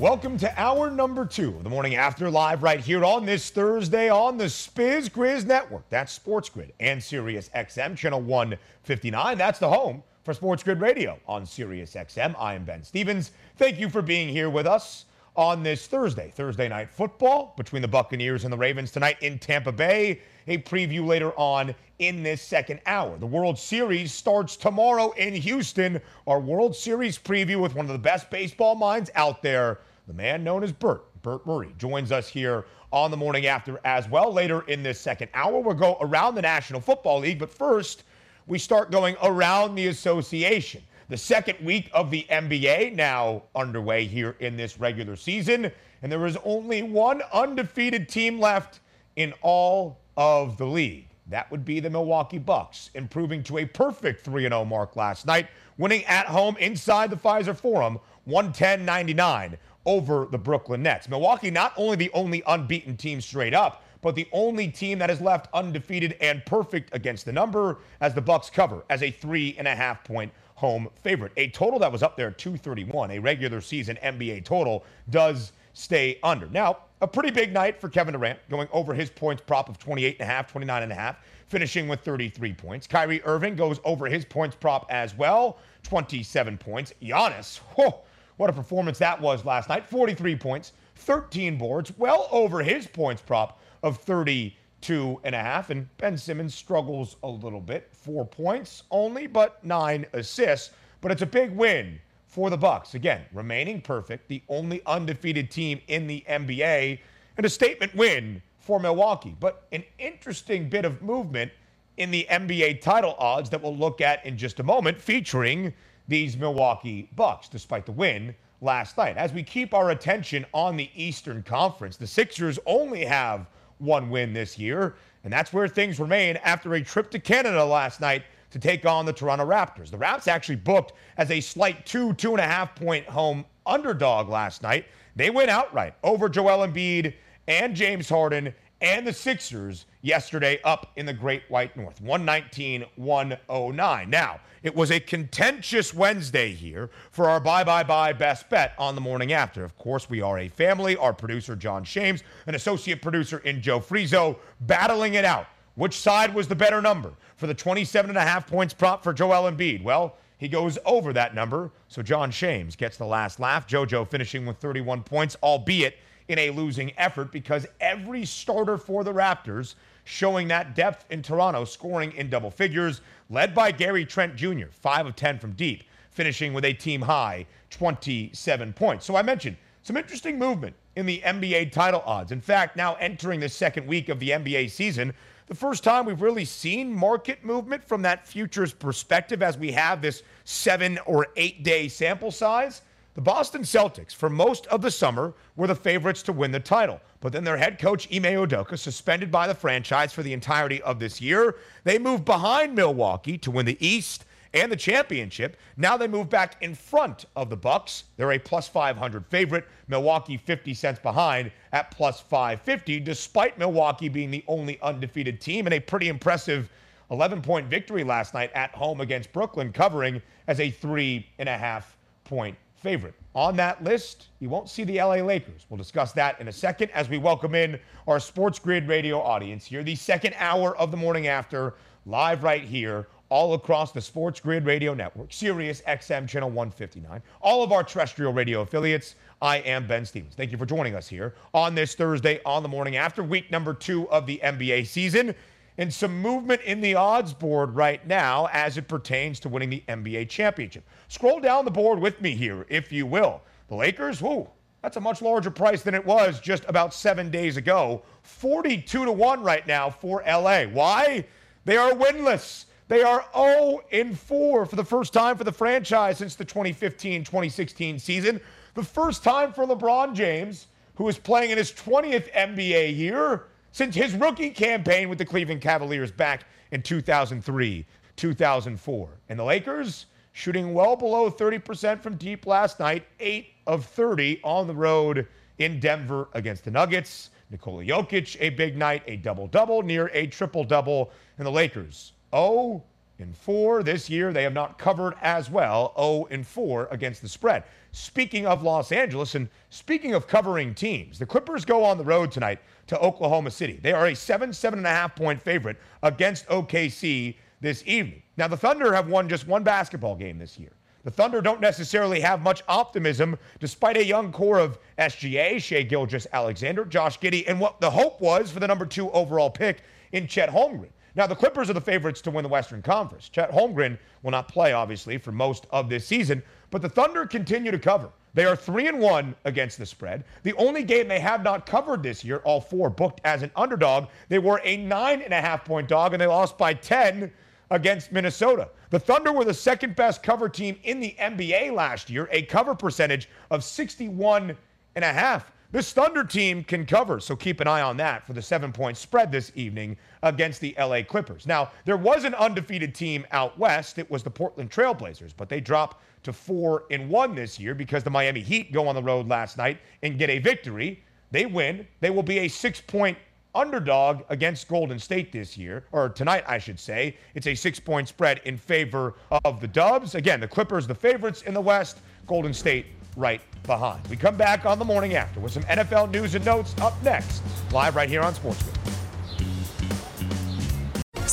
Welcome to hour number two of the morning after live right here on this Thursday on the Spiz Grizz Network. That's Sports Grid and Sirius XM, channel 159. That's the home for Sports Grid Radio on Sirius XM. I am Ben Stevens. Thank you for being here with us on this Thursday. Thursday night football between the Buccaneers and the Ravens tonight in Tampa Bay. A preview later on in this second hour. The World Series starts tomorrow in Houston. Our World Series preview with one of the best baseball minds out there the man known as Bert, Bert Murray, joins us here on the morning after as well. Later in this second hour, we'll go around the National Football League. But first, we start going around the association. The second week of the NBA now underway here in this regular season. And there is only one undefeated team left in all of the league. That would be the Milwaukee Bucks, improving to a perfect 3 0 mark last night, winning at home inside the Fiserv Forum 110 99 over the Brooklyn Nets. Milwaukee, not only the only unbeaten team straight up, but the only team that is left undefeated and perfect against the number as the Bucks cover as a three and a half point home favorite. A total that was up there 231, a regular season NBA total, does stay under. Now, a pretty big night for Kevin Durant, going over his points prop of 28 and a half, 29 and a half, finishing with 33 points. Kyrie Irving goes over his points prop as well, 27 points. Giannis, whoa, what a performance that was last night. 43 points, 13 boards, well over his points prop of 32 and a half. And Ben Simmons struggles a little bit. Four points only, but nine assists. But it's a big win for the Bucks. Again, remaining perfect, the only undefeated team in the NBA, and a statement win for Milwaukee. But an interesting bit of movement in the NBA title odds that we'll look at in just a moment, featuring these Milwaukee Bucks, despite the win last night. As we keep our attention on the Eastern Conference, the Sixers only have one win this year, and that's where things remain after a trip to Canada last night to take on the Toronto Raptors. The Raps actually booked as a slight two, two and a half point home underdog last night. They went outright over Joel Embiid and James Harden and the Sixers yesterday up in the Great White North, 119 109. Now, it was a contentious Wednesday here for our bye bye bye best bet on the morning after. Of course, we are a family. Our producer, John Shames, an associate producer in Joe Frizo, battling it out. Which side was the better number for the 27 and a half points prop for Joel Embiid? Well, he goes over that number, so John Shames gets the last laugh. JoJo finishing with 31 points, albeit in a losing effort because every starter for the Raptors showing that depth in Toronto, scoring in double figures, led by Gary Trent Jr., 5 of 10 from deep, finishing with a team high 27 points. So I mentioned some interesting movement in the NBA title odds. In fact, now entering the second week of the NBA season, the first time we've really seen market movement from that futures perspective as we have this seven or eight day sample size. The Boston Celtics, for most of the summer, were the favorites to win the title. But then their head coach, Ime Udoka, suspended by the franchise for the entirety of this year. They moved behind Milwaukee to win the East and the championship. Now they move back in front of the Bucks. They're a plus 500 favorite. Milwaukee 50 cents behind at plus 550, despite Milwaukee being the only undefeated team and a pretty impressive 11 point victory last night at home against Brooklyn, covering as a three and a half point favorite. On that list, you won't see the LA Lakers. We'll discuss that in a second as we welcome in our Sports Grid radio audience here, the second hour of the morning after, live right here, all across the Sports Grid radio network, Sirius XM channel 159, all of our terrestrial radio affiliates. I am Ben Stevens. Thank you for joining us here on this Thursday on the morning after week number two of the NBA season and some movement in the odds board right now as it pertains to winning the NBA championship. Scroll down the board with me here, if you will. The Lakers, whoo, that's a much larger price than it was just about seven days ago. 42 to 1 right now for LA. Why? They are winless. They are 0 in 4 for the first time for the franchise since the 2015 2016 season. The first time for LeBron James, who is playing in his 20th NBA year since his rookie campaign with the Cleveland Cavaliers back in 2003, 2004. And the Lakers shooting well below 30% from deep last night, 8 of 30 on the road in Denver against the Nuggets. Nikola Jokic, a big night, a double double, near a triple double. And the Lakers, 0 and 4 this year. They have not covered as well, 0 and 4 against the spread. Speaking of Los Angeles and speaking of covering teams, the Clippers go on the road tonight to Oklahoma City. They are a seven, seven and a half point favorite against OKC this evening. Now, the Thunder have won just one basketball game this year. The Thunder don't necessarily have much optimism despite a young core of SGA, Shai Gilgeous-Alexander, Josh Giddey, and what the hope was for the number two overall pick in Chet Holmgren. Now, the Clippers are the favorites to win the Western Conference. Chet Holmgren will not play, obviously, for most of this season, but the Thunder continue to cover. They are 3 and 1 against the spread. The only game they have not covered this year, all four booked as an underdog, they were a nine and a half point dog, and they lost by 10 against Minnesota. The Thunder were the second best cover team in the NBA last year, a cover percentage of 61 and a half. This Thunder team can cover, so keep an eye on that for the seven point spread this evening against the LA Clippers. Now, there was an undefeated team out west. It was the Portland Trailblazers, but they dropped to four and one this year because the Miami Heat go on the road last night and get a victory. They win. They will be a six point underdog against Golden State this year, or tonight, I should say. It's a six point spread in favor of the Dubs. Again, the Clippers, the favorites in the West, Golden State right behind. We come back on the morning after with some NFL news and notes up next, live right here on SportsGrid.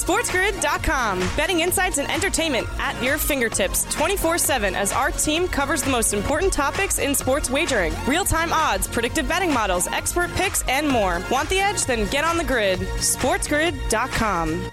SportsGrid.com. Betting insights and entertainment at your fingertips 24 7 as our team covers the most important topics in sports wagering real time odds, predictive betting models, expert picks, and more. Want the edge? Then get on the grid. SportsGrid.com.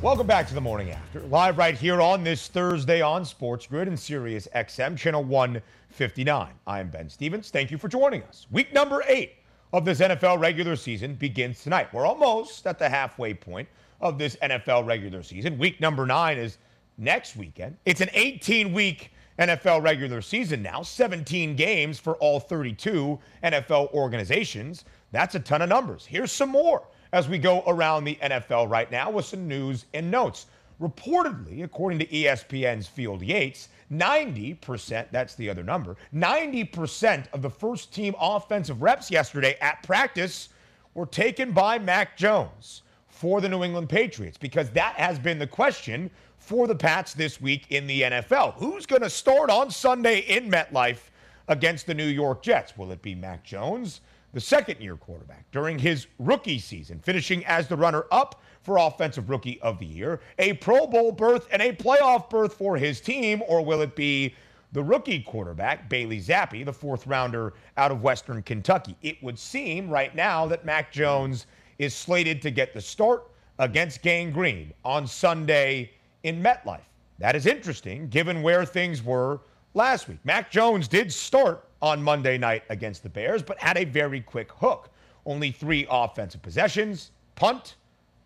Welcome back to the morning after. Live right here on this Thursday on Sports Grid and Sirius XM, channel 159. I'm Ben Stevens. Thank you for joining us. Week number eight of this NFL regular season begins tonight. We're almost at the halfway point of this NFL regular season. Week number nine is next weekend. It's an 18 week NFL regular season now, 17 games for all 32 NFL organizations. That's a ton of numbers. Here's some more as we go around the NFL right now with some news and notes. Reportedly, according to ESPN's Field Yates, 90%, that's the other number, 90% of the first team offensive reps yesterday at practice were taken by Mac Jones for the New England Patriots because that has been the question for the Pats this week in the NFL. Who's going to start on Sunday in MetLife against the New York Jets? Will it be Mac Jones? The second year quarterback during his rookie season, finishing as the runner up for Offensive Rookie of the Year, a Pro Bowl berth and a playoff berth for his team, or will it be the rookie quarterback, Bailey Zappe, the fourth rounder out of Western Kentucky? It would seem right now that Mac Jones is slated to get the start against Gang Green on Sunday in MetLife. That is interesting given where things were last week. Mac Jones did start on Monday night against the Bears, but had a very quick hook. Only three offensive possessions punt,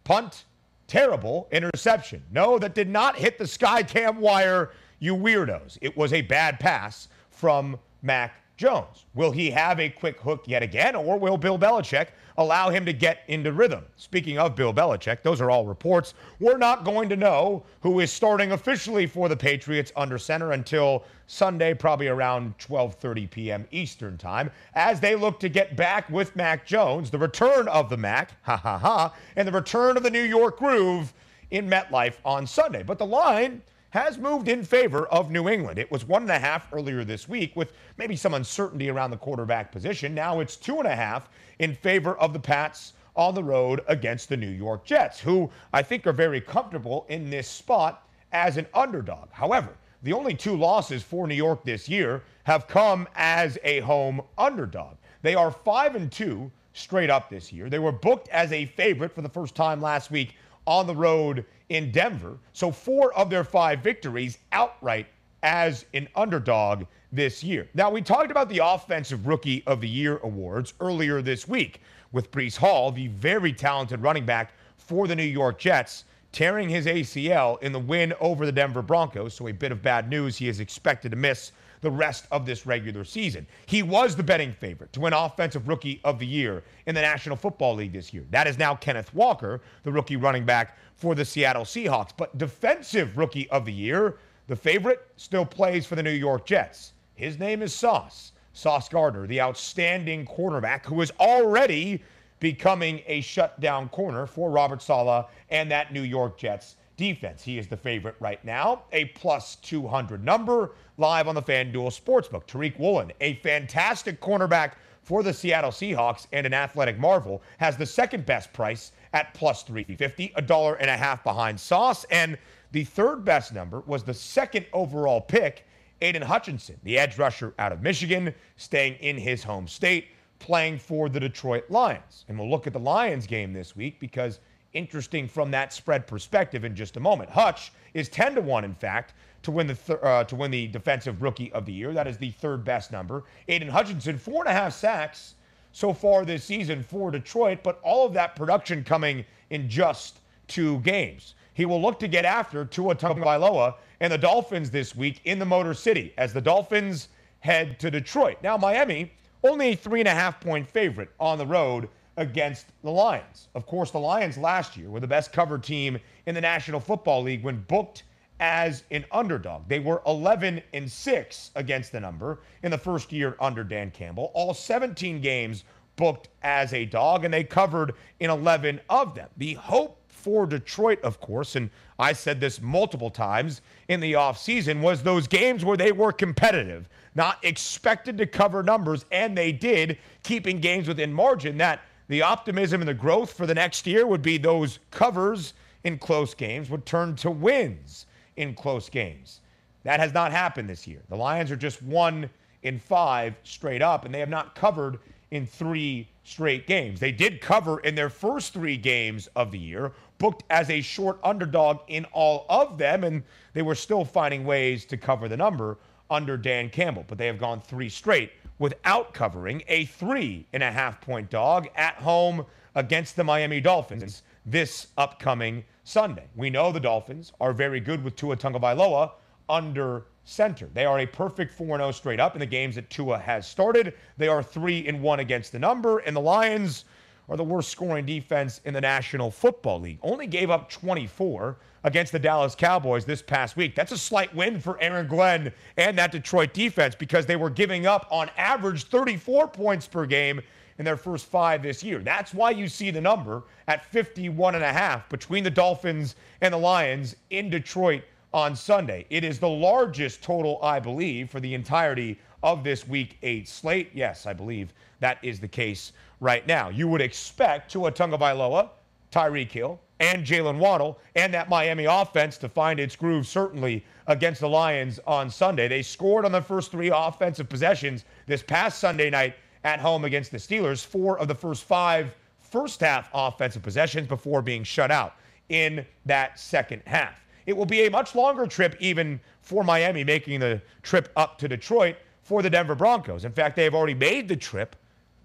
punt, terrible interception. No, that did not hit the sky cam wire, you weirdos. It was a bad pass from Mac Jones. Will he have a quick hook yet again, or will Bill Belichick allow him to get into rhythm? Speaking of Bill Belichick, those are all reports. We're not going to know who is starting officially for the Patriots under center until Sunday, probably around 12:30 p.m. Eastern Time, as they look to get back with Mac Jones, the return of the Mac, ha ha ha, and the return of the New York Groove in MetLife on Sunday. But the line has moved in favor of New England. It was one and a half earlier this week with maybe some uncertainty around the quarterback position. Now it's two and a half in favor of the Pats on the road against the New York Jets, who I think are very comfortable in this spot as an underdog. However, the only two losses for New York this year have come as a home underdog. They are 5 and 2 straight up this year. They were booked as a favorite for the first time last week on the road in Denver. So four of their five victories outright as an underdog this year. Now, we talked about the Offensive Rookie of the Year awards earlier this week with Breece Hall, the very talented running back for the New York Jets, tearing his ACL in the win over the Denver Broncos. So, a bit of bad news. He is expected to miss the rest of this regular season. He was the betting favorite to win Offensive Rookie of the Year in the National Football League this year. That is now Kenneth Walker, the rookie running back for the Seattle Seahawks. But Defensive Rookie of the Year, the favorite, still plays for the New York Jets. His name is Sauce. Sauce Gardner, the outstanding cornerback who is already becoming a shutdown corner for Robert Saleh and that New York Jets defense. He is the favorite right now, a plus 200 number live on the FanDuel Sportsbook. Tariq Woolen, a fantastic cornerback for the Seattle Seahawks and an athletic marvel, has the second best price at plus 350, a dollar and a half behind Sauce. And the third best number was the second overall pick, Aidan Hutchinson, the edge rusher out of Michigan, staying in his home state playing for the Detroit Lions. And we'll look at the Lions game this week because interesting from that spread perspective in just a moment. Hutch is 10 to 1 in fact to win the th- uh, to win the defensive rookie of the year. That is the third best number. Aidan Hutchinson four and a half sacks so far this season for Detroit, but all of that production coming in just two games. He will look to get after Tua Tagovailoa and the Dolphins this week in the Motor City as the Dolphins head to Detroit. Now Miami only a three and a half point favorite on the road against the Lions. Of course, the Lions last year were the best covered team in the National Football League when booked as an underdog. They were 11 and 6 against the number in the first year under Dan Campbell. All 17 games booked as a dog, and they covered in 11 of them. The hope for Detroit, of course, and I said this multiple times in the offseason, was those games where they were competitive not expected to cover numbers, and they did, keeping games within margin. That the optimism and the growth for the next year would be those covers in close games would turn to wins in close games. That has not happened this year. The Lions are just one in five straight up, and they have not covered in three straight games. They did cover in their first three games of the year, booked as a short underdog in all of them, and they were still finding ways to cover the number under Dan Campbell, but they have gone three straight without covering a three and a half point dog at home against the Miami Dolphins this upcoming Sunday. We know the Dolphins are very good with Tua Tagovailoa under center. They are a perfect 4-0 straight up in the games that Tua has started. They are 3 and 1 against the number and the Lions are the worst scoring defense in the National Football League. Only gave up 24 against the Dallas Cowboys this past week. That's a slight win for Aaron Glenn and that Detroit defense because they were giving up on average 34 points per game in their first five this year. That's why you see the number at 51 and a half between the Dolphins and the Lions in Detroit on Sunday. It is the largest total, I believe, for the entirety of this week eight slate. Yes, I believe that is the case right now. You would expect Tua Tagovailoa, Tyreek Hill, and Jaylen Waddle and that Miami offense to find its groove certainly against the Lions on Sunday. They scored on the first three offensive possessions this past Sunday night at home against the Steelers, four of the first five first half offensive possessions before being shut out in that second half. It will be a much longer trip, even for Miami, making the trip up to Detroit for the Denver Broncos. In fact, they have already made the trip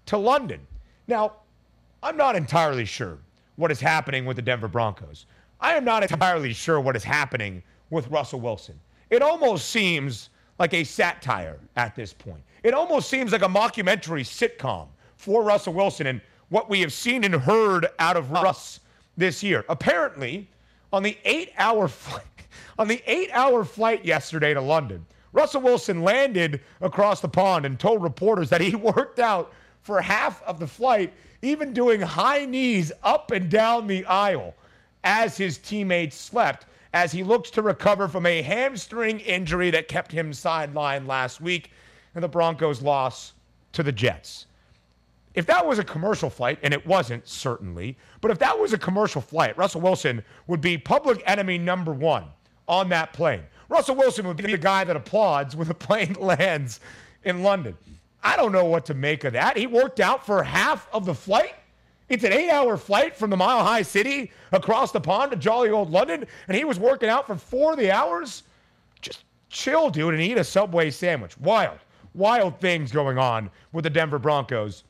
to London. Now, I'm not entirely sure what is happening with the Denver Broncos. I am not entirely sure what is happening with Russell Wilson. It almost seems like a satire at this point. It almost seems like a mockumentary sitcom for Russell Wilson and what we have seen and heard out of Russ this year. Apparently, on the 8-hour flight on the 8-hour flight yesterday to London, Russell Wilson landed across the pond and told reporters that he worked out for half of the flight even doing high knees up and down the aisle as his teammates slept as he looks to recover from a hamstring injury that kept him sidelined last week and the Broncos' loss to the Jets. If that was a commercial flight, and it wasn't, certainly, but if that was a commercial flight, Russell Wilson would be public enemy number one on that plane. Russell Wilson would be the guy that applauds when the plane lands in London. I don't know what to make of that. He worked out for half of the flight. It's an eight hour flight from the Mile High City across the pond to jolly old London, and he was working out for four of the hours. Just chill, dude, and eat a Subway sandwich. Wild, wild things going on with the Denver Broncos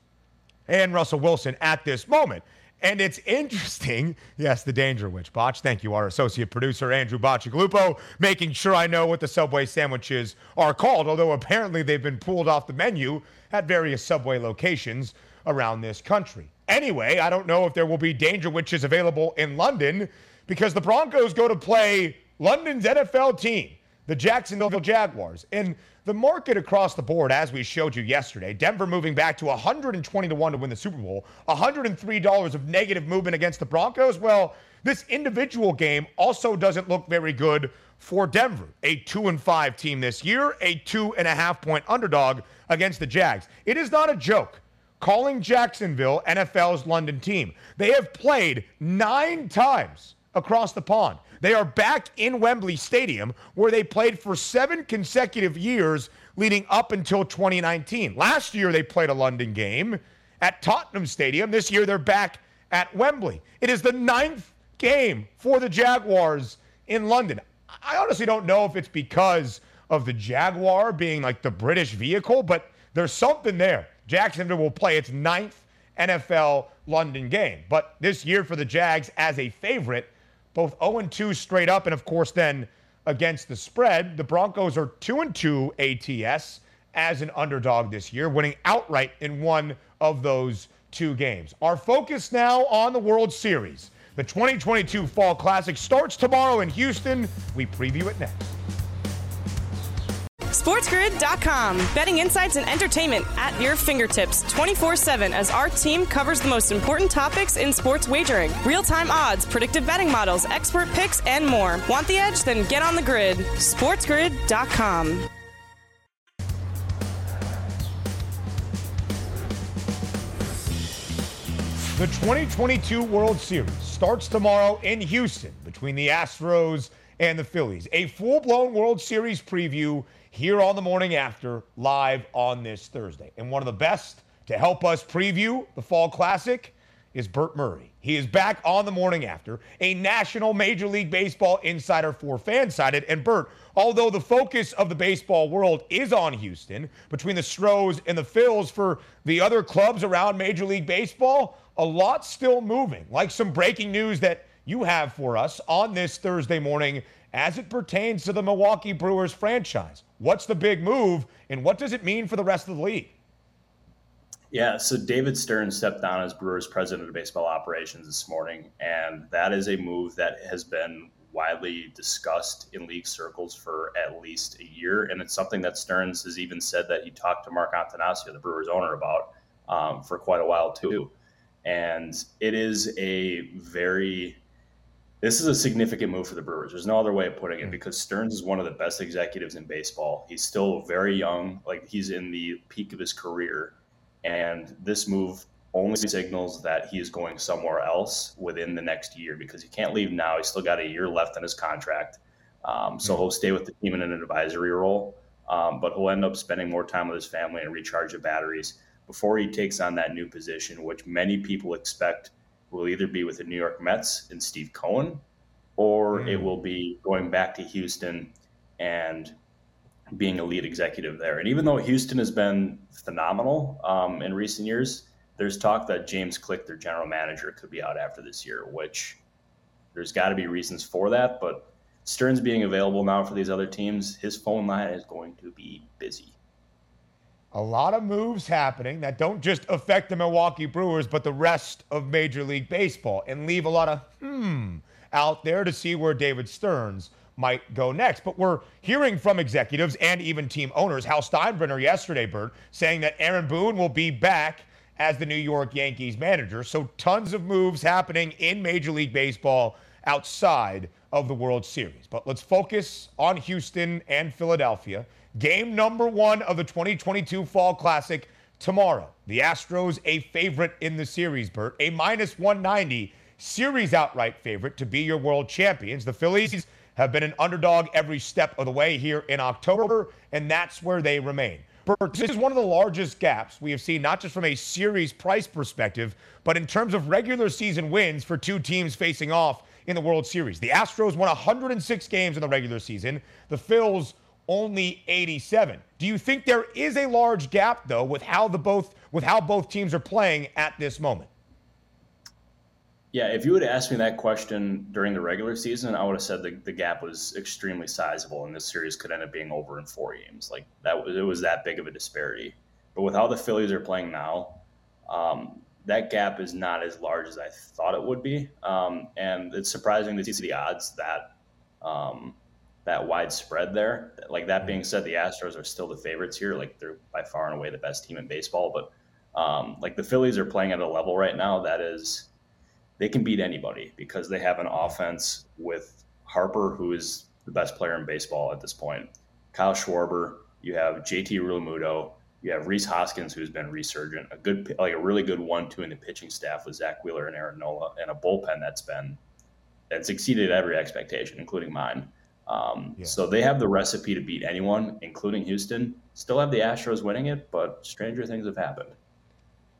and Russell Wilson at this moment. And it's interesting. Yes, the Danger Wich. Botch, thank you. Our associate producer, Andrew Boccialupo, making sure I know what the Subway sandwiches are called, although apparently they've been pulled off the menu at various Subway locations around this country. Anyway, I don't know if there will be Danger Wiches available in London because the Broncos go to play London's NFL team, the Jacksonville Jaguars. And the market across the board, as we showed you yesterday, Denver moving back to 120 to 1 to win the Super Bowl, $103 of negative movement against the Broncos. Well, this individual game also doesn't look very good for Denver, a two and five team this year, a two and a half point underdog against the Jags. It is not a joke calling Jacksonville NFL's London team. They have played nine times across the pond. They are back in Wembley Stadium, where they played for seven consecutive years leading up until 2019. Last year, they played a London game at Tottenham Stadium. This year, they're back at Wembley. It is the ninth game for the Jaguars in London. I honestly don't know if it's because of the Jaguar being like the British vehicle, but there's something there. Jacksonville will play its ninth NFL London game. But this year for the Jags as a favorite, both 0 and 2 straight up, and of course, then against the spread. The Broncos are 2 and 2 ATS as an underdog this year, winning outright in one of those two games. Our focus now on the World Series. The 2022 Fall Classic starts tomorrow in Houston. We preview it next. SportsGrid.com. Betting insights and entertainment at your fingertips 24 7 as our team covers the most important topics in sports wagering real time odds, predictive betting models, expert picks, and more. Want the edge? Then get on the grid. SportsGrid.com. The 2022 World Series starts tomorrow in Houston between the Astros and the Phillies. A full blown World Series preview here on the morning after, live on this Thursday. And one of the best to help us preview the Fall Classic is Bert Murray. He is back on the morning after, a national Major League Baseball insider for Fansided. And Bert, although the focus of the baseball world is on Houston, between the Stros and the Phils for the other clubs around Major League Baseball, a lot still moving. Like some breaking news that you have for us on this Thursday morning as it pertains to the Milwaukee Brewers franchise. What's the big move, and what does it mean for the rest of the league? Yeah, so David Stearns stepped down as Brewers president of baseball operations this morning, and that is a move that has been widely discussed in league circles for at least a year. And it's something that Stearns has even said that he talked to Mark Attanasio, the Brewers owner, about um, for quite a while, too. And it is a very this is a significant move for the Brewers. There's no other way of putting it hmm. because Stearns is one of the best executives in baseball. He's still very young, like he's in the peak of his career. And this move only signals that he is going somewhere else within the next year because he can't leave now. He's still got a year left on his contract. Um, so hmm. he'll stay with the team in an advisory role, um, but he'll end up spending more time with his family and recharge the batteries before he takes on that new position, which many people expect will either be with the New York Mets and Steve Cohen, or mm. it will be going back to Houston and being a lead executive there. And even though Houston has been phenomenal um, in recent years, there's talk that James Click, their general manager, could be out after this year, which there's got to be reasons for that. But Stearns being available now for these other teams, his phone line is going to be busy a lot of moves happening that don't just affect the Milwaukee Brewers, but the rest of Major League Baseball and leave a lot of hmm out there to see where David Stearns might go next. But we're hearing from executives and even team owners, Hal Steinbrenner yesterday, Bert, saying that Aaron Boone will be back as the New York Yankees manager. So tons of moves happening in Major League Baseball outside of the World Series. But let's focus on Houston and Philadelphia. Game number one of the 2022 Fall Classic tomorrow. The Astros, a favorite in the series, Bert, a minus 190 series outright favorite to be your world champions. The Phillies have been an underdog every step of the way here in October, and that's where they remain. Bert, this is one of the largest gaps we have seen, not just from a series price perspective, but in terms of regular season wins for two teams facing off in the World Series. The Astros won 106 games in the regular season. The Phils only 87. Do you think there is a large gap though with how the both with how both teams are playing at this moment? Yeah, if you would ask me that question during the regular season, I would have said the, the gap was extremely sizable, and this series could end up being over in four games. Like that was it was that big of a disparity. But with how the Phillies are playing now, um, that gap is not as large as I thought it would be, um, and it's surprising to see the odds that um, that widespread there. Like that being said, the Astros are still the favorites here. Like they're by far and away the best team in baseball, but um, like the Phillies are playing at a level right now that is they can beat anybody because they have an offense with Harper, who is the best player in baseball at this point. Kyle Schwarber, you have JT Realmuto, you have Rhys Hoskins, who's been resurgent, a good, like a really good one-two in the pitching staff with Zack Wheeler and Aaron Nola, and a bullpen that's been that's exceeded every expectation, including mine. Um, yeah. So they have the recipe to beat anyone, including Houston. Still have the Astros winning it, but stranger things have happened.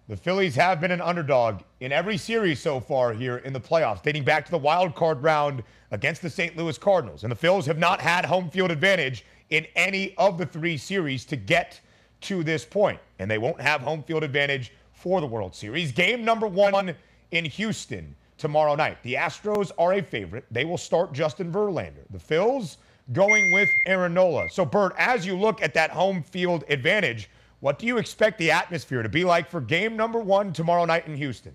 The Phillies have been an underdog in every series so far here in the playoffs, dating back to the wild card round against the St. Louis Cardinals. And the Phillies have not had home field advantage in any of the three series to get to this point. And they won't have home field advantage for the World Series. Game number one in Houston tomorrow night. The Astros are a favorite. They will start Justin Verlander. The Phils going with Aaron Nola. So, Bert, as you look at that home field advantage, what do you expect the atmosphere to be like for game number one tomorrow night in Houston?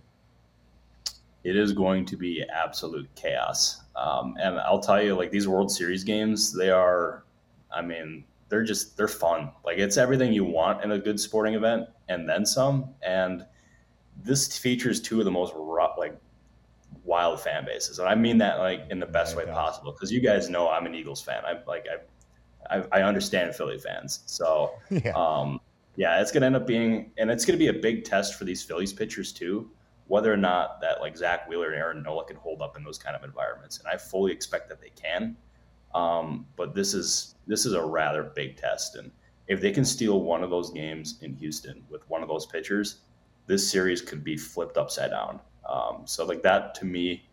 It is going to be absolute chaos. Um, and I'll tell you, like these World Series games, they are, I mean, they're just, they're fun. Like it's everything you want in a good sporting event and then some. And this features two of the most rough, like wild fan bases. And I mean that like in the best way possible because you guys know I'm an Eagles fan. I like, I, I, I understand Philly fans. So, yeah. um, yeah, it's going to end up being, and it's going to be a big test for these Phillies pitchers too, whether or not that like Zack Wheeler and Aaron Nola can hold up in those kind of environments. And I fully expect that they can. Um, but this is this is a rather big test, and if they can steal one of those games in Houston with one of those pitchers, this series could be flipped upside down. Um, so like that to me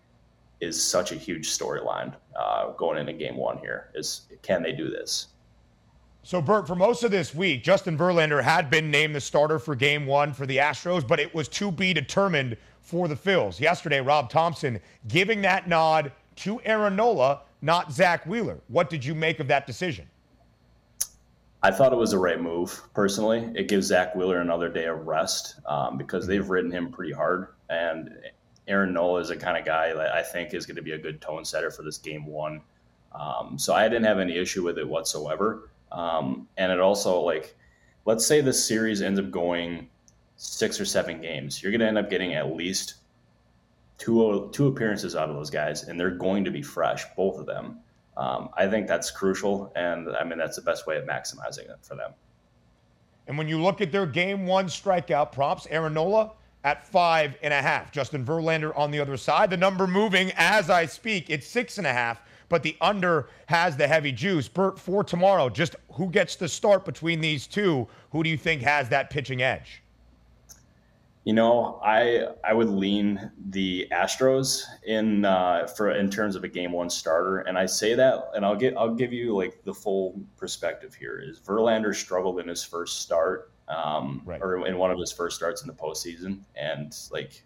is such a huge storyline uh, going into Game One. Here is can they do this? So, Bert, for most of this week, Justin Verlander had been named the starter for game one for the Astros, but it was to be determined for the Phils. Yesterday, Rob Thomson giving that nod to Aaron Nola, not Zack Wheeler. What did you make of that decision? I thought it was the right move, personally. It gives Zack Wheeler another day of rest um, because they've ridden him pretty hard. And Aaron Nola is the kind of guy that I think is going to be a good tone setter for this game one. Um, so I didn't have any issue with it whatsoever. Um, and it also like, let's say this series ends up going six or seven games, you're going to end up getting at least two two appearances out of those guys, and they're going to be fresh, both of them. Um, I think that's crucial, and I mean that's the best way of maximizing it for them. And when you look at their game one strikeout props, Aaron Nola at five and a half. Justin Verlander on the other side. The number moving as I speak. It's six and a half but the under has the heavy juice. Bert, for tomorrow, just who gets the start between these two? Who do you think has that pitching edge? You know, I I would lean the Astros in uh, for in terms of a game one starter, and I say that, and I'll get I'll give you like the full perspective here. Is Verlander struggled in his first start, um, right. or in one of his first starts in the postseason, and like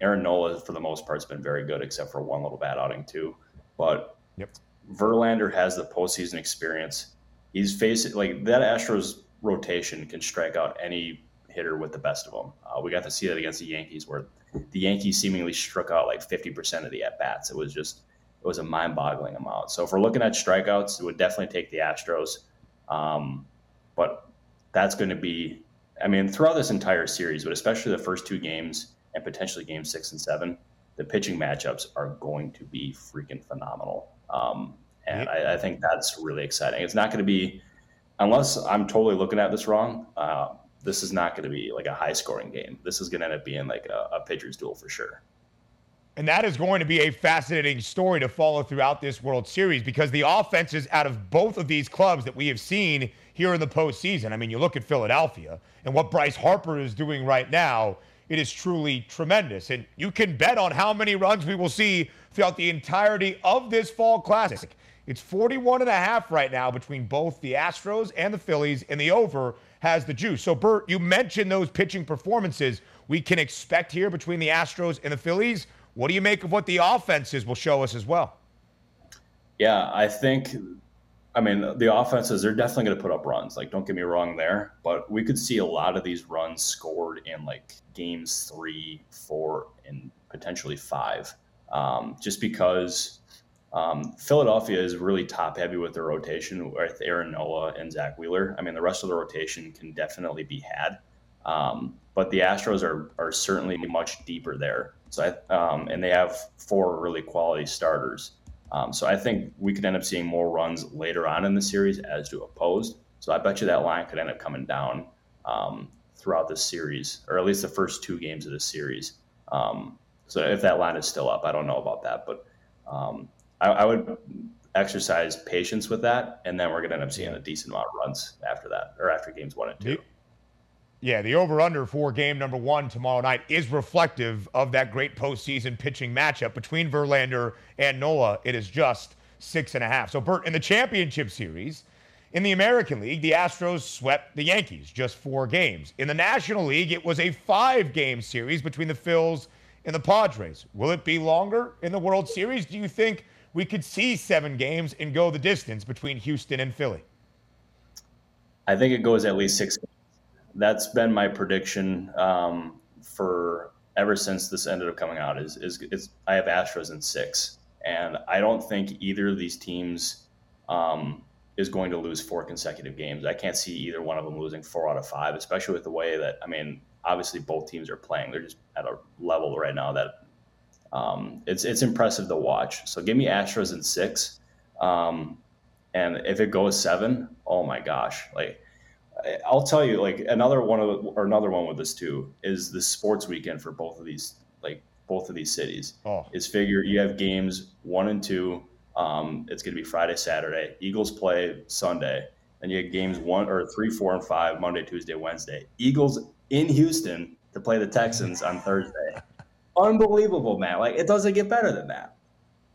Aaron Nola for the most part has been very good, except for one little bad outing too. But Yep. Verlander has the postseason experience. He's facing like that Astros rotation can strike out any hitter with the best of them. Uh, we got to see that against the Yankees, where the Yankees seemingly struck out like 50% of the at bats. It was just it was a mind-boggling amount. So if we're looking at strikeouts, it would definitely take the Astros. Um, but that's going to be, I mean, throughout this entire series, but especially the first two games and potentially game six and seven, the pitching matchups are going to be freaking phenomenal. Um, and I, I, think that's really exciting. It's not going to be, unless I'm totally looking at this wrong, uh, this is not going to be like a high scoring game. This is going to end up being like a, a pitcher's duel for sure. And that is going to be a fascinating story to follow throughout this World Series because the offenses out of both of these clubs that we have seen here in the postseason. I mean, you look at Philadelphia and what Bryce Harper is doing right now, it is truly tremendous. And you can bet on how many runs we will see throughout the entirety of this fall classic. It's 41 and a half right now between both the Astros and the Phillies, and the over has the juice. So, Bert, you mentioned those pitching performances we can expect here between the Astros and the Phillies. What do you make of what the offenses will show us as well? Yeah, I think I mean, the offenses, they're definitely going to put up runs. Like, don't get me wrong there, but we could see a lot of these runs scored in like games three, four, and potentially five. Um, just because um, Philadelphia is really top heavy with their rotation with Aaron Nola and Zack Wheeler. I mean, the rest of the rotation can definitely be had. Um, but the Astros are, are certainly much deeper there. So, I, um, and they have four really quality starters. Um, so I think we could end up seeing more runs later on in the series as to opposed. So I bet you that line could end up coming down um, throughout the series, or at least the first two games of the series. Um, so if that line is still up, I don't know about that, but um, I, I, would exercise patience with that, and then we're going to end up seeing a decent amount of runs after that, or after games one and two. Yeah, the over under for game number one tomorrow night is reflective of that great postseason pitching matchup between Verlander and Nola. It is just six and a half. So, Bert, in the championship series, in the American League, the Astros swept the Yankees just four games. In the National League, it was a five game series between the Phils and the Padres. Will it be longer in the World Series? Do you think we could see seven games and go the distance between Houston and Philly? I think it goes at least six that's been my prediction um, for ever since this ended up coming out. Is is I have Astros in six, and I don't think either of these teams um, is going to lose four consecutive games. I can't see either one of them losing four out of five, especially with the way that I mean, obviously both teams are playing. They're just at a level right now that um, it's it's impressive to watch. So give me Astros in six, um, and if it goes seven, oh my gosh, like I'll tell you, like another one of or another one with this too is the sports weekend for both of these, like both of these cities. Oh. Is figure you have games one and two. Um, it's going to be Friday, Saturday. Eagles play Sunday, and you have games one or three, four, and five Monday, Tuesday, Wednesday. Eagles in Houston to play the Texans on Thursday. Unbelievable, man! Like it doesn't get better than that.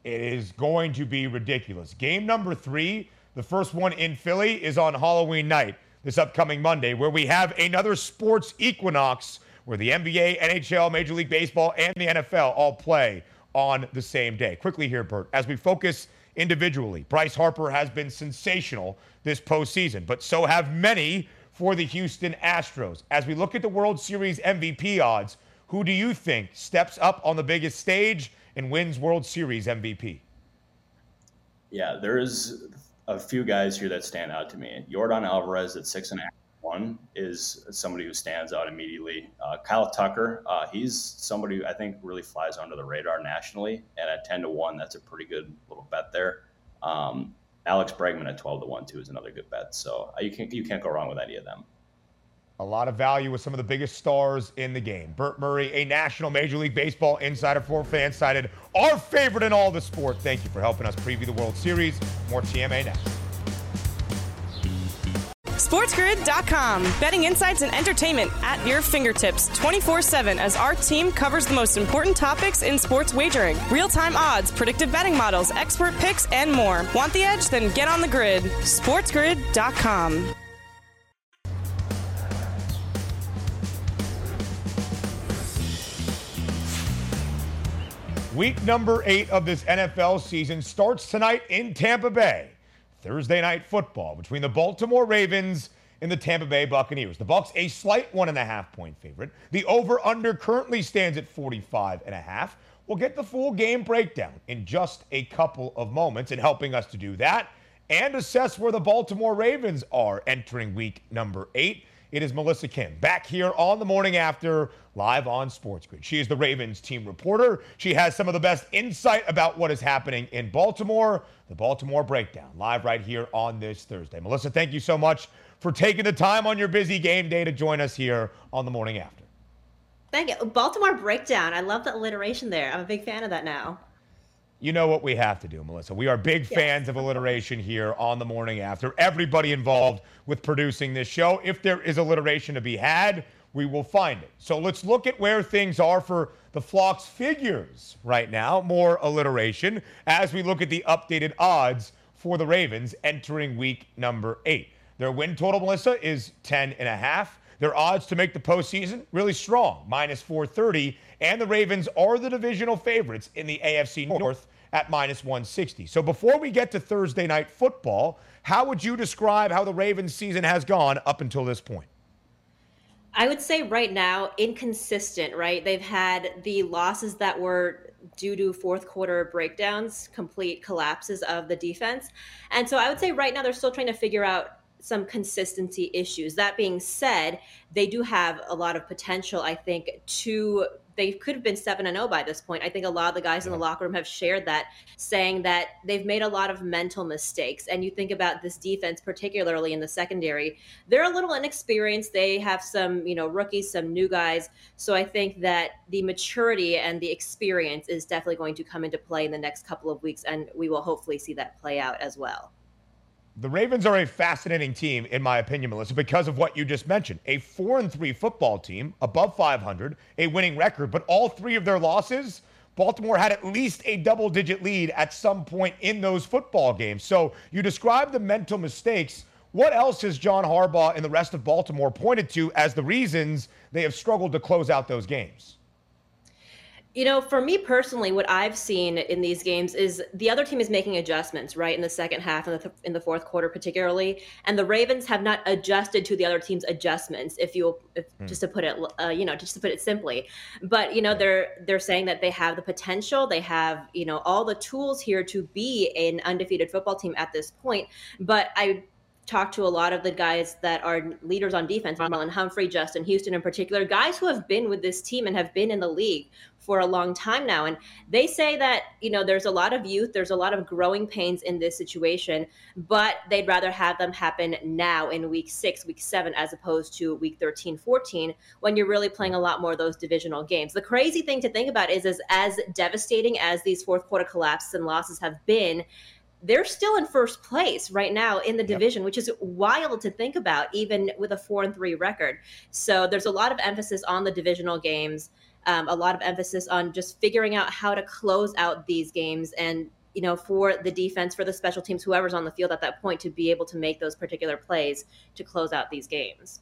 It is going to be ridiculous. Game number three, the first one in Philly, is on Halloween night this upcoming Monday, where we have another sports equinox where the NBA, NHL, Major League Baseball, and the NFL all play on the same day. Quickly here, Bert, as we focus individually, Bryce Harper has been sensational this postseason, but so have many for the Houston Astros. As we look at the World Series MVP odds, who do you think steps up on the biggest stage and wins World Series MVP? Yeah, there is a few guys here that stand out to me. Yordan Alvarez at six and a half one is somebody who stands out immediately. Uh, Kyle Tucker, uh, he's somebody who I think really flies under the radar nationally, and at ten to one, that's a pretty good little bet there. Um, Alex Bregman at twelve to one too is another good bet. So uh, you can't you can't go wrong with any of them. A lot of value with some of the biggest stars in the game. Bert Murray, a national Major League Baseball insider for FanSided, our favorite in all the sport. Thank you for helping us preview the World Series. More TMA next. SportsGrid.com. Betting insights and entertainment at your fingertips 24 7 as our team covers the most important topics in sports wagering real time odds, predictive betting models, expert picks, and more. Want the edge? Then get on the grid. SportsGrid.com. Week number eight of this NFL season starts tonight in Tampa Bay. Thursday night football between the Baltimore Ravens and the Tampa Bay Buccaneers. The Bucs a slight one and a half point favorite. The over/under currently stands at 45 and a half. We'll get the full game breakdown in just a couple of moments, and helping us to do that and assess where the Baltimore Ravens are entering week number eight it is Melissa Kim back here on the morning after live on Sports Grid. She is the Ravens team reporter. She has some of the best insight about what is happening in Baltimore. The Baltimore Breakdown live right here on this Thursday. Melissa, thank you so much for taking the time on your busy game day to join us here on the morning after. Thank you. Baltimore Breakdown. I love the alliteration there. I'm a big fan of that now you know what we have to do, Melissa. We are big yes. fans of alliteration here on the morning after. Everybody involved with producing this show. If there is alliteration to be had, we will find it. So let's look at where things are for the Flock's figures right now. More alliteration as we look at the updated odds for the Ravens entering week number eight. Their win total, Melissa, is 10 and a half. Their odds to make the postseason really strong, minus 430, and the Ravens are the divisional favorites in the AFC North at minus 160. So before we get to Thursday night football, how would you describe how the Ravens season has gone up until this point? I would say right now, inconsistent, right? They've had the losses that were due to fourth quarter breakdowns, complete collapses of the defense. And so I would say right now they're still trying to figure out some consistency issues. That being said, they do have a lot of potential, I think, to they could have been 7 and 0 by this point. I think a lot of the guys in the locker room have shared that saying that they've made a lot of mental mistakes. And you think about this defense particularly in the secondary, they're a little inexperienced. They have some, you know, rookies, some new guys. So I think that the maturity and the experience is definitely going to come into play in the next couple of weeks and we will hopefully see that play out as well. The Ravens are a fascinating team, in my opinion, Melissa, because of what you just mentioned. A four and three football team, above 500, a winning record, but all three of their losses, Baltimore had at least a double digit lead at some point in those football games. So you describe the mental mistakes. What else has John Harbaugh and the rest of Baltimore pointed to as the reasons they have struggled to close out those games? You know, for me personally, what I've seen in these games is the other team is making adjustments, right, in the second half and the in the fourth quarter, particularly, and the Ravens have not adjusted to the other team's adjustments. If you, if, hmm. just to put it, uh, you know, just to put it simply, but you know, they're they're saying that they have the potential, they have you know all the tools here to be an undefeated football team at this point. But I talked to a lot of the guys that are leaders on defense, Marlon Humphrey, Justin Houston in particular, guys who have been with this team and have been in the league for a long time now. And they say that, you know, there's a lot of youth, there's a lot of growing pains in this situation, but they'd rather have them happen now in week six, week seven, as opposed to week 13, 14, when you're really playing a lot more of those divisional games. The crazy thing to think about is, is as devastating as these fourth quarter collapses and losses have been, they're still in first place right now in the division, yep. which is wild to think about, even with a four and three record. So there's a lot of emphasis on the divisional games um, a lot of emphasis on just figuring out how to close out these games and you know for the defense for the special teams whoever's on the field at that point to be able to make those particular plays to close out these games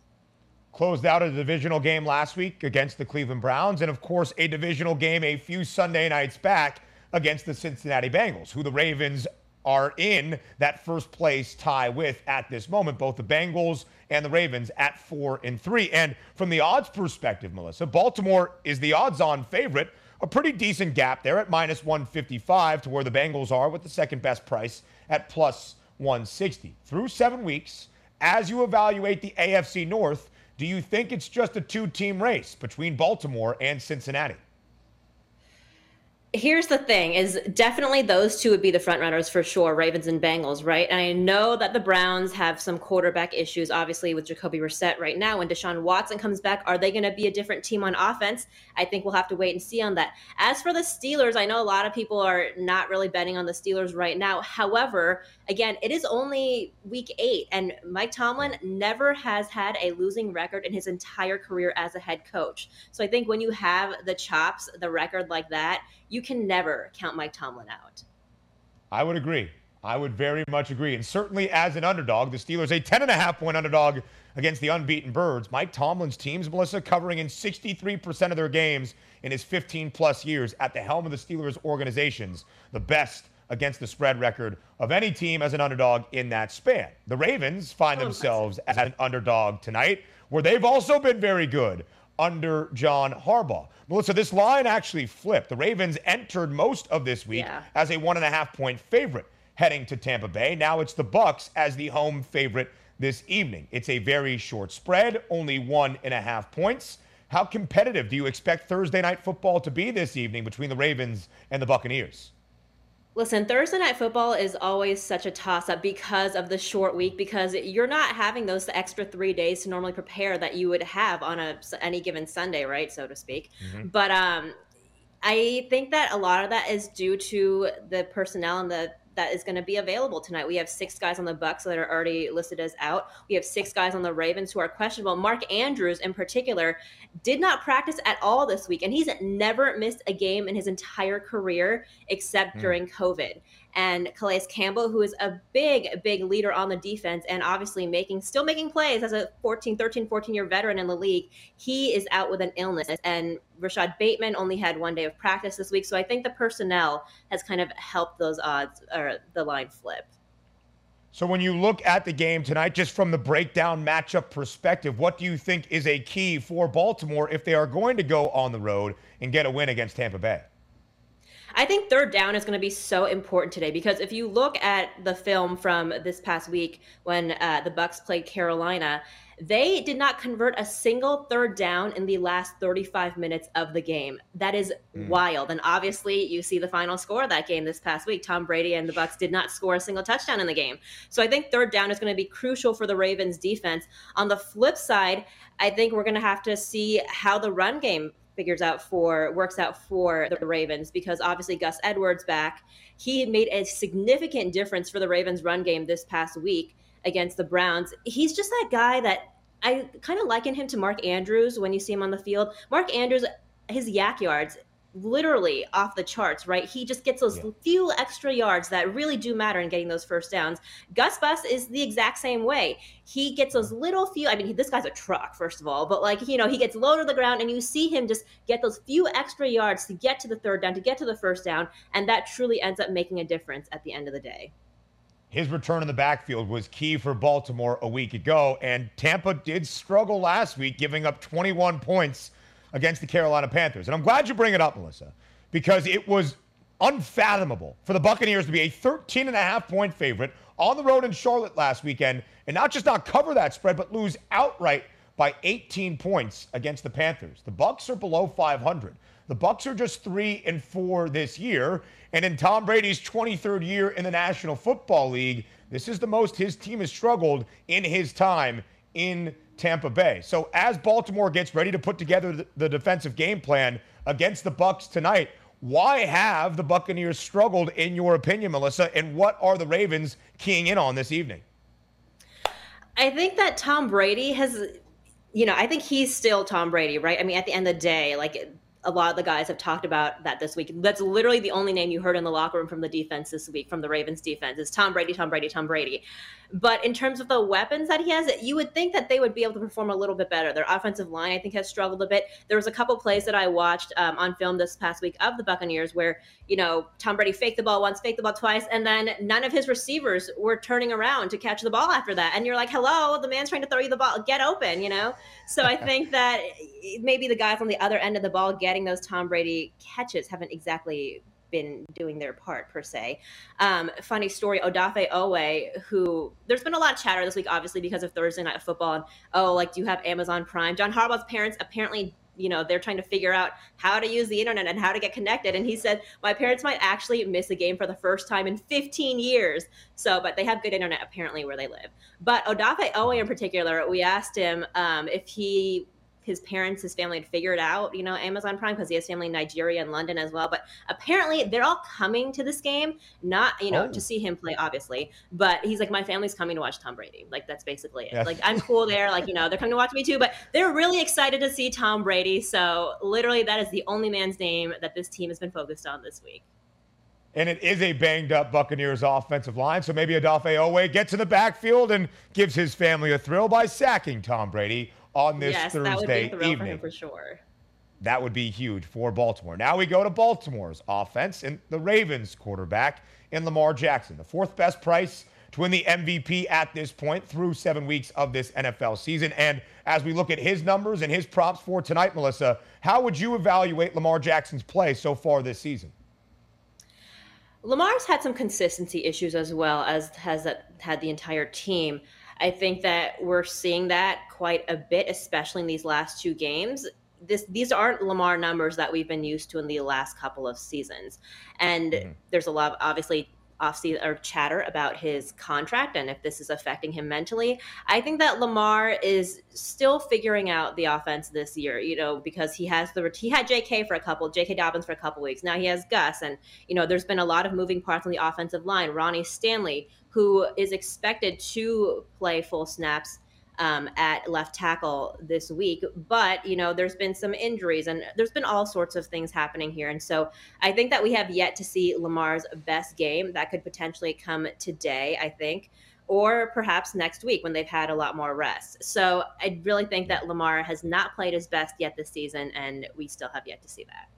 closed out a divisional game last week against the Cleveland Browns and of course a divisional game a few Sunday nights back against the Cincinnati Bengals who the Ravens are in that first place tie with at this moment. Both the Bengals and the Ravens at four and three. And from the odds perspective, Melissa, Baltimore is the odds on favorite. A pretty decent gap there at minus 155 to where the Bengals are with the second best price at plus 160. Through seven weeks, as you evaluate the AFC North, do you think it's just a two team race between Baltimore and Cincinnati? Here's the thing is definitely those two would be the front runners for sure ravens and bengals right? And i know that the browns have some quarterback issues obviously with jacoby Brissett right now. When deshaun watson comes back are they going to be a different team on offense? I think we'll have to wait and see on that. As for the steelers i know a lot of people are not really betting on the steelers right now. However again it is only week eight and mike tomlin never has had a losing record in his entire career as a head coach. So i think when you have the chops the record like that you can never count Mike Tomlin out. I would agree. I would very much agree. And certainly as an underdog, the Steelers, a 10 and a half point underdog against the unbeaten Birds. Mike Tomlin's teams, Melissa, covering in 63% of their games in his 15 plus years at the helm of the Steelers organizations, the best against the spread record of any team as an underdog in that span. The Ravens find oh, themselves as an underdog tonight, where they've also been very good under John Harbaugh. Melissa, this line actually flipped. The Ravens entered most of this week yeah. as a one and a half point favorite heading to Tampa Bay. Now it's the Bucks as the home favorite this evening. It's a very short spread, only one and a half points. How competitive do you expect Thursday night football to be this evening between the Ravens and the Buccaneers? Listen, Thursday night football is always such a toss up because of the short week because you're not having those extra 3 days to normally prepare that you would have on a any given Sunday, right, so to speak. Mm-hmm. But um I think that a lot of that is due to the personnel and the that is going to be available tonight. We have six guys on the Bucks that are already listed as out. We have six guys on the Ravens who are questionable. Mark Andrews, in particular, did not practice at all this week, and he's never missed a game in his entire career except mm. during COVID. And Calais Campbell, who is a big, big leader on the defense and obviously making, still making plays as a 14, 13, 14 year veteran in the league. He is out with an illness. And Rashad Bateman only had one day of practice this week. So I think the personnel has kind of helped those odds or the line flip. So when you look at the game tonight, just from the breakdown matchup perspective, what do you think is a key for Baltimore if they are going to go on the road and get a win against Tampa Bay? I think third down is going to be so important today because if you look at the film from this past week when uh, the Bucks played Carolina, they did not convert a single third down in the last 35 minutes of the game. That is mm. wild. And obviously, you see the final score of that game this past week. Tom Brady and the Bucks did not score a single touchdown in the game. So I think third down is going to be crucial for the Ravens defense. On the flip side, I think we're going to have to see how the run game figures out for works out for the Ravens because obviously Gus Edwards back, he made a significant difference for the Ravens run game this past week against the Browns. He's just that guy that I kind of liken him to Mark Andrews when you see him on the field. Mark Andrews, his YAC yards, literally off the charts, right? He just gets those yeah. few extra yards that really do matter in getting those first downs. Gus Bus is the exact same way. He gets those little few, I mean, he, this guy's a truck, first of all, but like, you know, he gets low to the ground and you see him just get those few extra yards to get to the third down, to get to the first down. And that truly ends up making a difference at the end of the day. His return in the backfield was key for Baltimore a week ago, and Tampa did struggle last week, giving up 21 points against the Carolina Panthers. And I'm glad you bring it up, Melissa, because it was unfathomable for the Buccaneers to be a 13 and a half point favorite on the road in Charlotte last weekend and not just not cover that spread, but lose outright by 18 points against the Panthers. The Bucks are below 500. The Bucks are just 3 and 4 this year, and in Tom Brady's 23rd year in the National Football League, this is the most his team has struggled in his time in Tampa Bay. So as Baltimore gets ready to put together the, defensive game plan against the Bucks tonight, why have the Buccaneers struggled in your opinion, Melissa, and what are the Ravens keying in on this evening? I think that Tom Brady has you know, I think he's still Tom Brady, right? I mean, at the end of the day, like a lot of the guys have talked about that this week. That's literally the only name you heard in the locker room from the defense this week, from the Ravens defense, is Tom Brady, Tom Brady, Tom Brady. But in terms of the weapons that he has, you would think that they would be able to perform a little bit better. Their offensive line, I think, has struggled a bit. There was a couple plays that I watched um, on film this past week of the Buccaneers where, you know, Tom Brady faked the ball once, faked the ball twice, and then none of his receivers were turning around to catch the ball after that. And you're like, hello, the man's trying to throw you the ball, get open, you know? So I think that maybe the guys on the other end of the ball getting those Tom Brady catches haven't exactly been doing their part per se. Um, funny story, Odafe Oweh, who there's been a lot of chatter this week, obviously because of Thursday night football and oh, like do you have Amazon Prime? John Harbaugh's parents apparently you know they're trying to figure out how to use the internet and how to get connected and he said my parents might actually miss a game for the first time in 15 years so but they have good internet apparently where they live but odafe oweh in particular we asked him um, if he his parents, his family had figured out, you know, Amazon Prime because he has family in Nigeria and London as well. But apparently they're all coming to this game, not, you know, oh. to see him play, obviously. But he's like, my family's coming to watch Tom Brady. Like, that's basically it. Yes. Like, I'm cool there. Like, you know, they're coming to watch me too. But they're really excited to see Tom Brady. So literally, that is the only man's name that this team has been focused on this week. And it is a banged up Buccaneers offensive line. So maybe Odafe Oweh gets in the backfield and gives his family a thrill by sacking Tom Brady on this yes, Thursday that evening. For, for sure. That would be huge for Baltimore. Now we go to Baltimore's offense and the Ravens quarterback in Lamar Jackson, the fourth best price to win the MVP at this point through seven weeks of this NFL season. And as we look at his numbers and his props for tonight, Melissa, how would you evaluate Lamar Jackson's play so far this season? Lamar's had some consistency issues as well as has had the entire team. I think that we're seeing that quite a bit, especially in these last two games. This these aren't Lamar numbers that we've been used to in the last couple of seasons, and mm-hmm. there's a lot of obviously off or chatter about his contract and if this is affecting him mentally. I think that Lamar is still figuring out the offense this year, you know, because he has the he had JK for a couple, JK Dobbins for a couple weeks. Now he has Gus and you know, there's been a lot of moving parts on the offensive line. Ronnie Stanley who is expected to play full snaps um, at left tackle this week. But, you know, there's been some injuries and there's been all sorts of things happening here. And so I think that we have yet to see Lamar's best game. That could potentially come today, I think or perhaps next week when they've had a lot more rest. So I really think that Lamar has not played his best yet this season, and we still have yet to see that.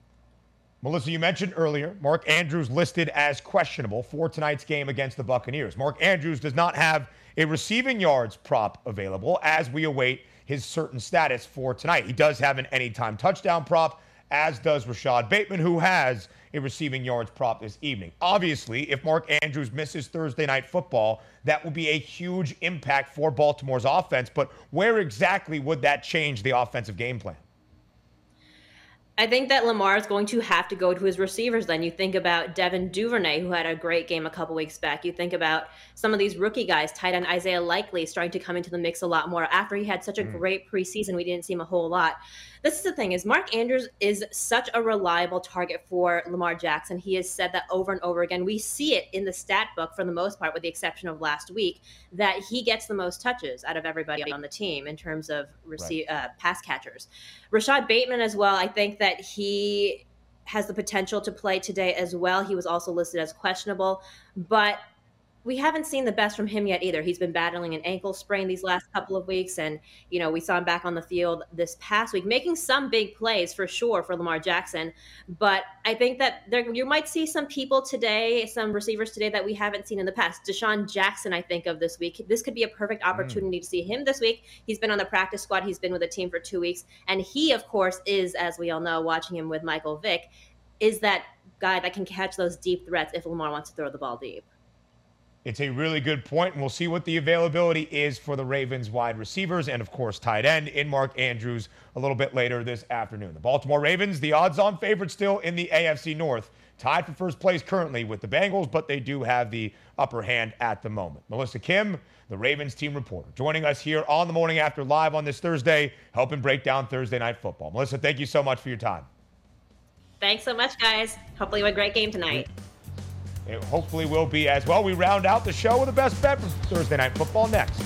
Melissa, you mentioned earlier Mark Andrews listed as questionable for tonight's game against the Buccaneers. Mark Andrews does not have a receiving yards prop available as we await his certain status for tonight. He does have an anytime touchdown prop, as does Rashad Bateman, who has a receiving yards prop this evening. Obviously, if Mark Andrews misses Thursday night football, that will be a huge impact for Baltimore's offense. But where exactly would that change the offensive game plan? I think that Lamar is going to have to go to his receivers. Then you think about Devin Duvernay, who had a great game a couple weeks back. You think about some of these rookie guys, tight end Isaiah Likely, starting to come into the mix a lot more. After he had such a mm. great preseason, we didn't see him a whole lot this is the thing is Mark Andrews is such a reliable target for Lamar Jackson. He has said that over and over again. We see it in the stat book for the most part, with the exception of last week, that he gets the most touches out of everybody on the team in terms of receive right. uh, pass catchers. Rashad Bateman as well. I think that he has the potential to play today as well. He was also listed as questionable, but we haven't seen the best from him yet either. He's been battling an ankle sprain these last couple of weeks, and you know we saw him back on the field this past week, making some big plays for sure for Lamar Jackson. But I think that there you might see some people today, some receivers today that we haven't seen in the past. DeSean Jackson, I think of this week. This could be a perfect mm. opportunity mm. to see him this week. He's been on the practice squad. He's been with the team for two weeks, and he, of course, is as we all know, watching him with Michael Vick, is that guy that can catch those deep threats if Lamar wants to throw the ball deep. It's a really good point, and we'll see what the availability is for the Ravens wide receivers and, of course, tight end in Mark Andrews a little bit later this afternoon. The Baltimore Ravens, the odds on favorite still in the AFC North, tied for first place currently with the Bengals, but they do have the upper hand at the moment. Melissa Kim, the Ravens team reporter, joining us here on the morning after live on this Thursday, helping break down Thursday night football. Melissa, thank you so much for your time. Thanks so much, guys. Hopefully, you have a great game tonight. It hopefully will be as well. We round out the show with the best bet for Thursday Night Football next.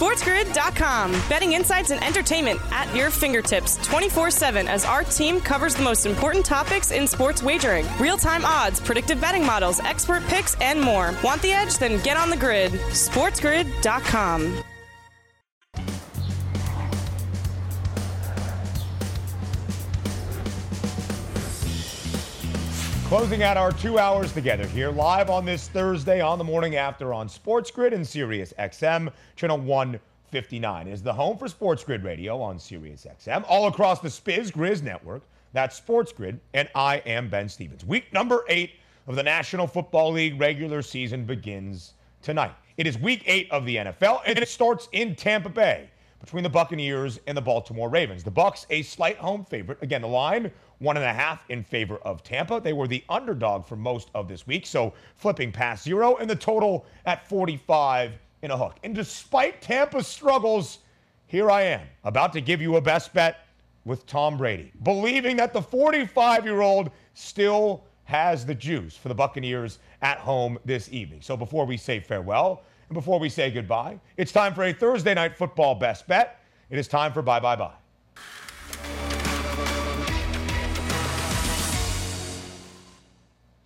SportsGrid.com. Betting insights and entertainment at your fingertips 24 7 as our team covers the most important topics in sports wagering real time odds, predictive betting models, expert picks, and more. Want the edge? Then get on the grid. SportsGrid.com. Closing out our two hours together here, live on this Thursday on the morning after on Sports Grid and Sirius XM, channel 159 is the home for Sports Grid Radio on Sirius XM, all across the Spiz Grizz network. That's Sports Grid, and I am Ben Stevens. Week number eight of the National Football League regular season begins tonight. It is week eight of the NFL, and it starts in Tampa Bay between the Buccaneers and the Baltimore Ravens. The Bucks a slight home favorite. Again, the line one and a half in favor of Tampa. They were the underdog for most of this week, so flipping past zero, and the total at 45 in a hook. And despite Tampa's struggles, here I am about to give you a best bet with Tom Brady, believing that the 45 year old still has the juice for the Buccaneers at home this evening. So before we say farewell and before we say goodbye, it's time for a Thursday night football best bet. It is time for bye bye bye.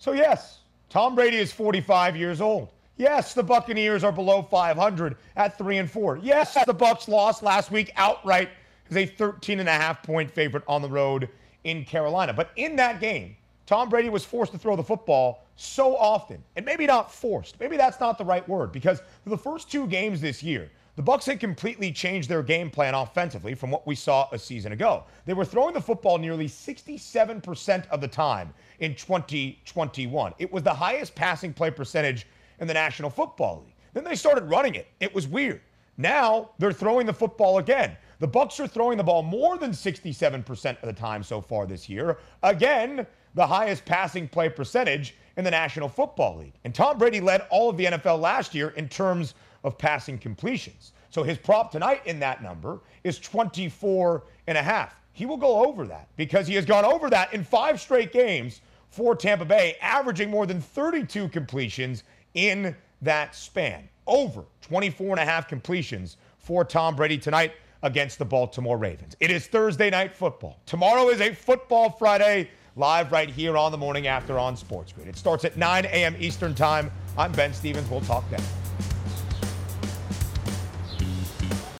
So, yes, Tom Brady is 45 years old. Yes, the Buccaneers are below 500 at 3 and 4. Yes, the Bucks lost last week outright as a 13 and a half point favorite on the road in Carolina. But in that game, Tom Brady was forced to throw the football so often. And maybe not forced. Maybe that's not the right word because for the first two games this year, the Bucks had completely changed their game plan offensively from what we saw a season ago. They were throwing the football nearly 67% of the time in 2021. It was the highest passing play percentage in the National Football League. Then they started running it. It was weird. Now they're throwing the football again. The Bucks are throwing the ball more than 67% of the time so far this year. Again, the highest passing play percentage in the National Football League. And Tom Brady led all of the NFL last year in terms of passing completions. So his prop tonight in that number is 24 and a half. He will go over that because he has gone over that in five straight games for Tampa Bay, averaging more than 32 completions in that span. over 24 and a half completions for Tom Brady tonight against the Baltimore Ravens. It is Thursday night football. Tomorrow is a football Friday live right here on the morning after on Sports Grid. It starts at 9 a.m. Eastern Time. I'm Ben Stevens. We'll talk then.